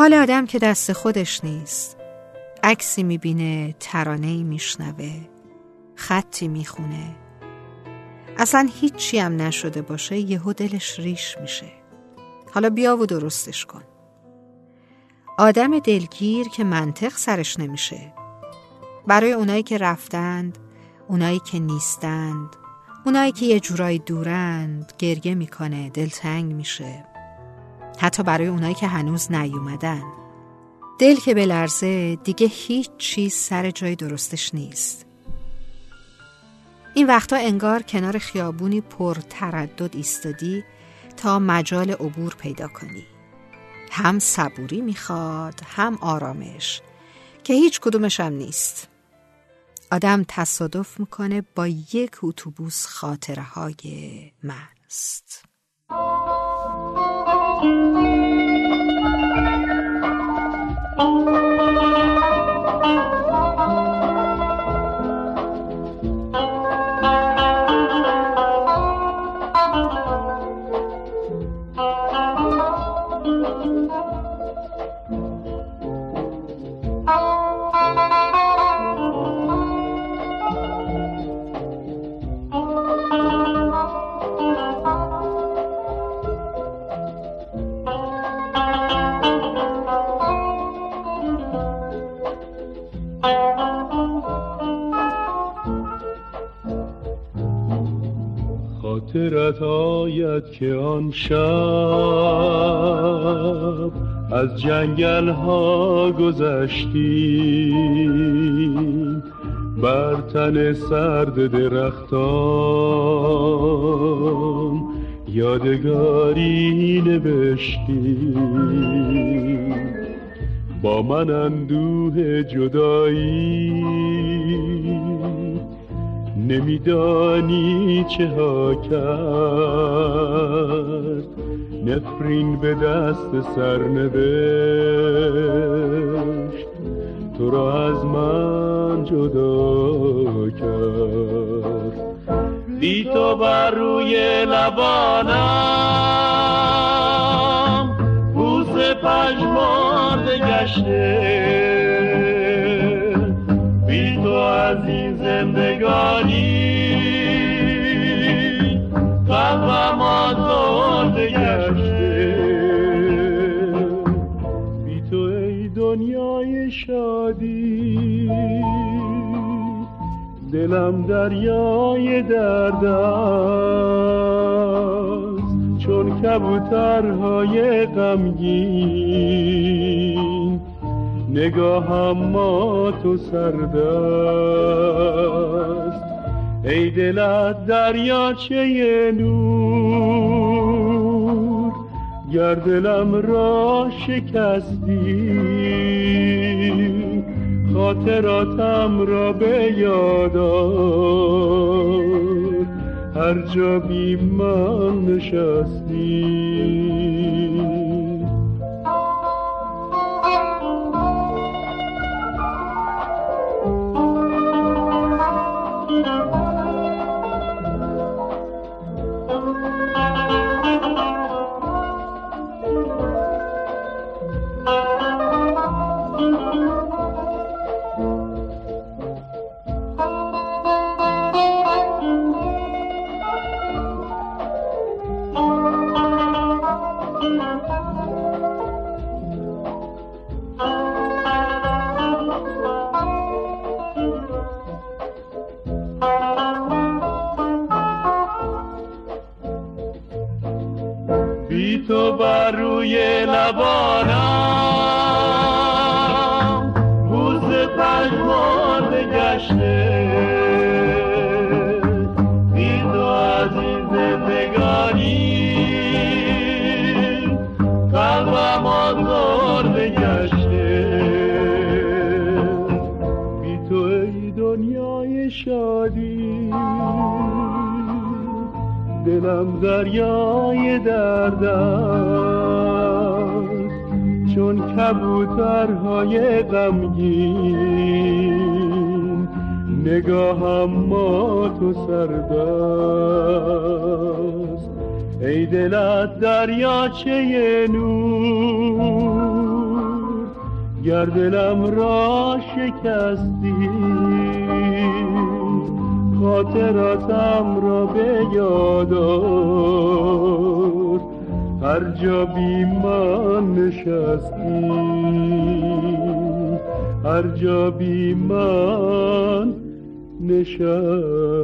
حال آدم که دست خودش نیست. عکسی می‌بینه ترانهی میشنوه خطی می‌خونه. اصلا هیچی هم نشده باشه یهو دلش ریش میشه. حالا بیا و درستش کن. آدم دلگیر که منطق سرش نمیشه. برای اونایی که رفتند اونایی که نیستند اونایی که یه جورایی دورند گرگه می‌کنه دلتنگ میشه. حتی برای اونایی که هنوز نیومدن. دل که به لرزه دیگه هیچ چیز سر جای درستش نیست. این وقتا انگار کنار خیابونی پر تردد ایستادی تا مجال عبور پیدا کنی. هم صبوری می‌خواد هم آرامش که هیچ کدومش هم نیست. آدم تصادف می‌کنه با یک اتوبوس خاطره Thank you. خاطرت آید که آن شب از جنگل ها گذشتی بر تن سرد درختان یادگاری نوشتی با من اندوه جدایی نمیدانی چه ها کرد. نفرین به دست سرنوشت. تو را از من جدا کرد. بی تو بر روی لبانم. بوس پژمرده گشته شادی. دلم دریای درد است چون کبوترهای غمگین نگاهم ما تو سردست ای دلت دریاچه نور گر دلم را شکستی خاطراتم را به یادار هر جا بی من نشستی بی تو بر روی لبانم. پژمرد دلم دریای درد است چون کبوترهای غمگین نگاهم ما تو سردست. ای دلت دریاچه نور گر دلم را شکستی خاطراتم را به یادار هر جا بی من نشستی هر جا بی من نشستی.